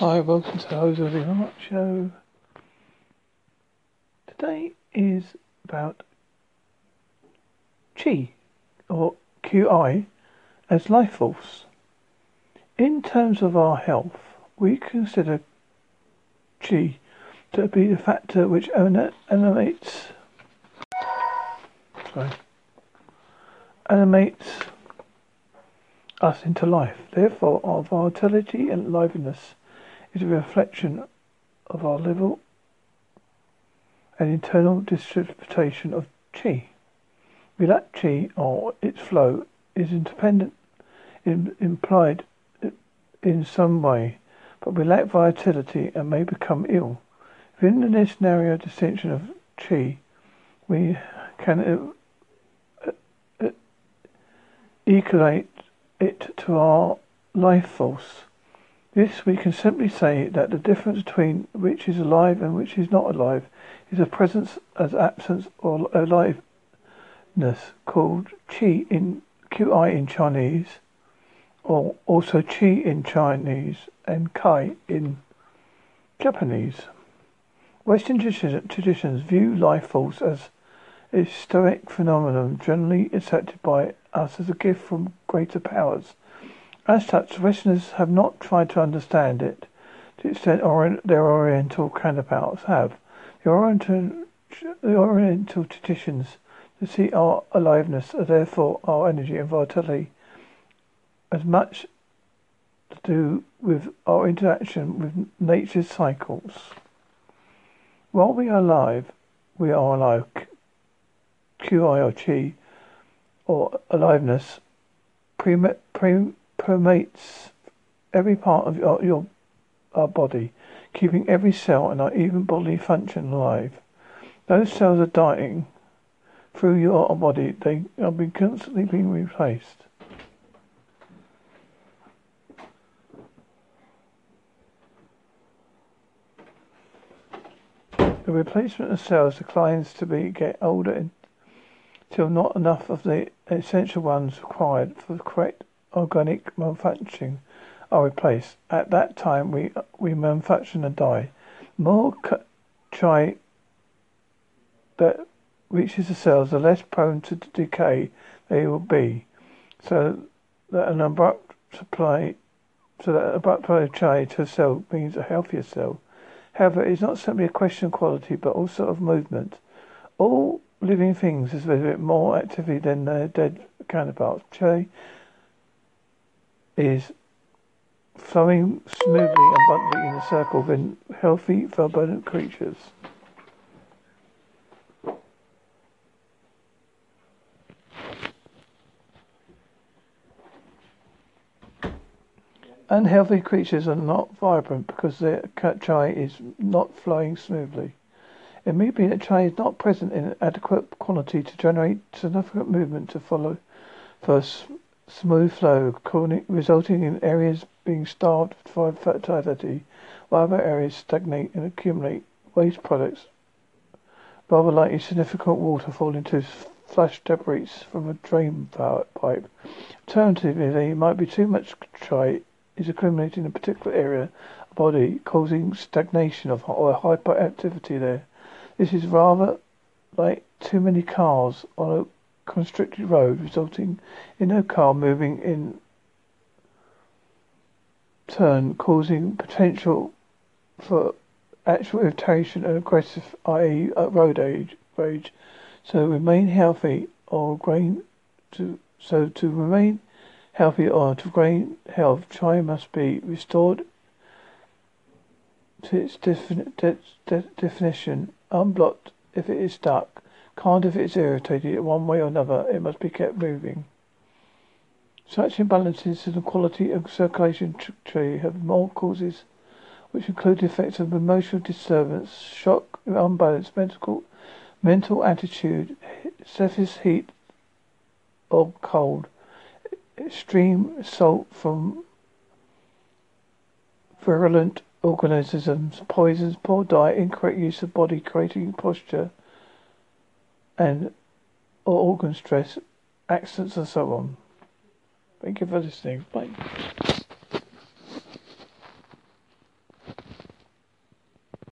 Hi, welcome to the Holsworthy Mark Show. Today is about Chi, or QI, as life force. In terms of our health, we consider Chi to be the factor which animates, sorry, animates us into life. Therefore, our vitality and liveliness is a reflection of our level and internal distribution of. We lack chi or its flow is independent, in, implied in some way, but we lack vitality and may become ill. Within this narrow distinction of chi, we can uh, uh equate it to our life force this we can simply say that the difference between which is alive and which is not alive is a presence as absence or aliveness called qi in qi in Chinese or also qi in Chinese and kai in Japanese. Western traditions view life force as a stoic phenomenon generally accepted by us as a gift from greater powers as such, Westerners have not tried to understand it to the extent orient, their Oriental counterparts have. The Oriental, the Oriental traditions to see our aliveness, and therefore our energy and vitality, as much to do with our interaction with nature's cycles. While we are alive, we are alive. QI or Chi, or aliveness, pre, pre, permeates every part of your, your our body, keeping every cell and our even bodily function alive. Those cells are dying through your body. They are being constantly being replaced. The replacement of cells declines to be get older until not enough of the essential ones required for the correct organic manufacturing are replaced. At that time, we we manufacture and die. More chi that reaches the cells, the less prone to decay they will be. So that an abrupt supply, so that abrupt supply of chi to a cell means a healthier cell. However, it is not simply a question of quality, but also of movement. All living things exhibit more activity than their dead counterparts. Chi is flowing smoothly and abundantly in a circle within healthy, abundant creatures. Unhealthy creatures are not vibrant because their chi is not flowing smoothly. It may be that chi is not present in adequate quantity to generate significant movement to follow for smooth flow, resulting in areas being starved for fertility, while other areas stagnate and accumulate waste products, rather like significant water falling into flush debris from a drain pipe. Alternatively, there might be too much chi is accumulating in a particular area of body, causing stagnation of or hyperactivity there. This is rather like too many cars on a constricted road, resulting in no car moving in turn, causing potential for actual irritation and aggressive, i.e., road age, rage. So remain healthy or gain to so to remain healthy or to gain health, chi must be restored to its defini- de- de- definition, unblocked if it is stuck, can't if it's irritated one way or another, it must be kept moving. Such imbalances in the quality of circulation tree have more causes, which include effects of emotional disturbance, shock, unbalance, mental, mental attitude, surface heat or cold, extreme salt from virulent organisms, poisons, poor diet, incorrect use of body creating posture, and or organ stress, accidents and so on. Thank you for listening. Bye.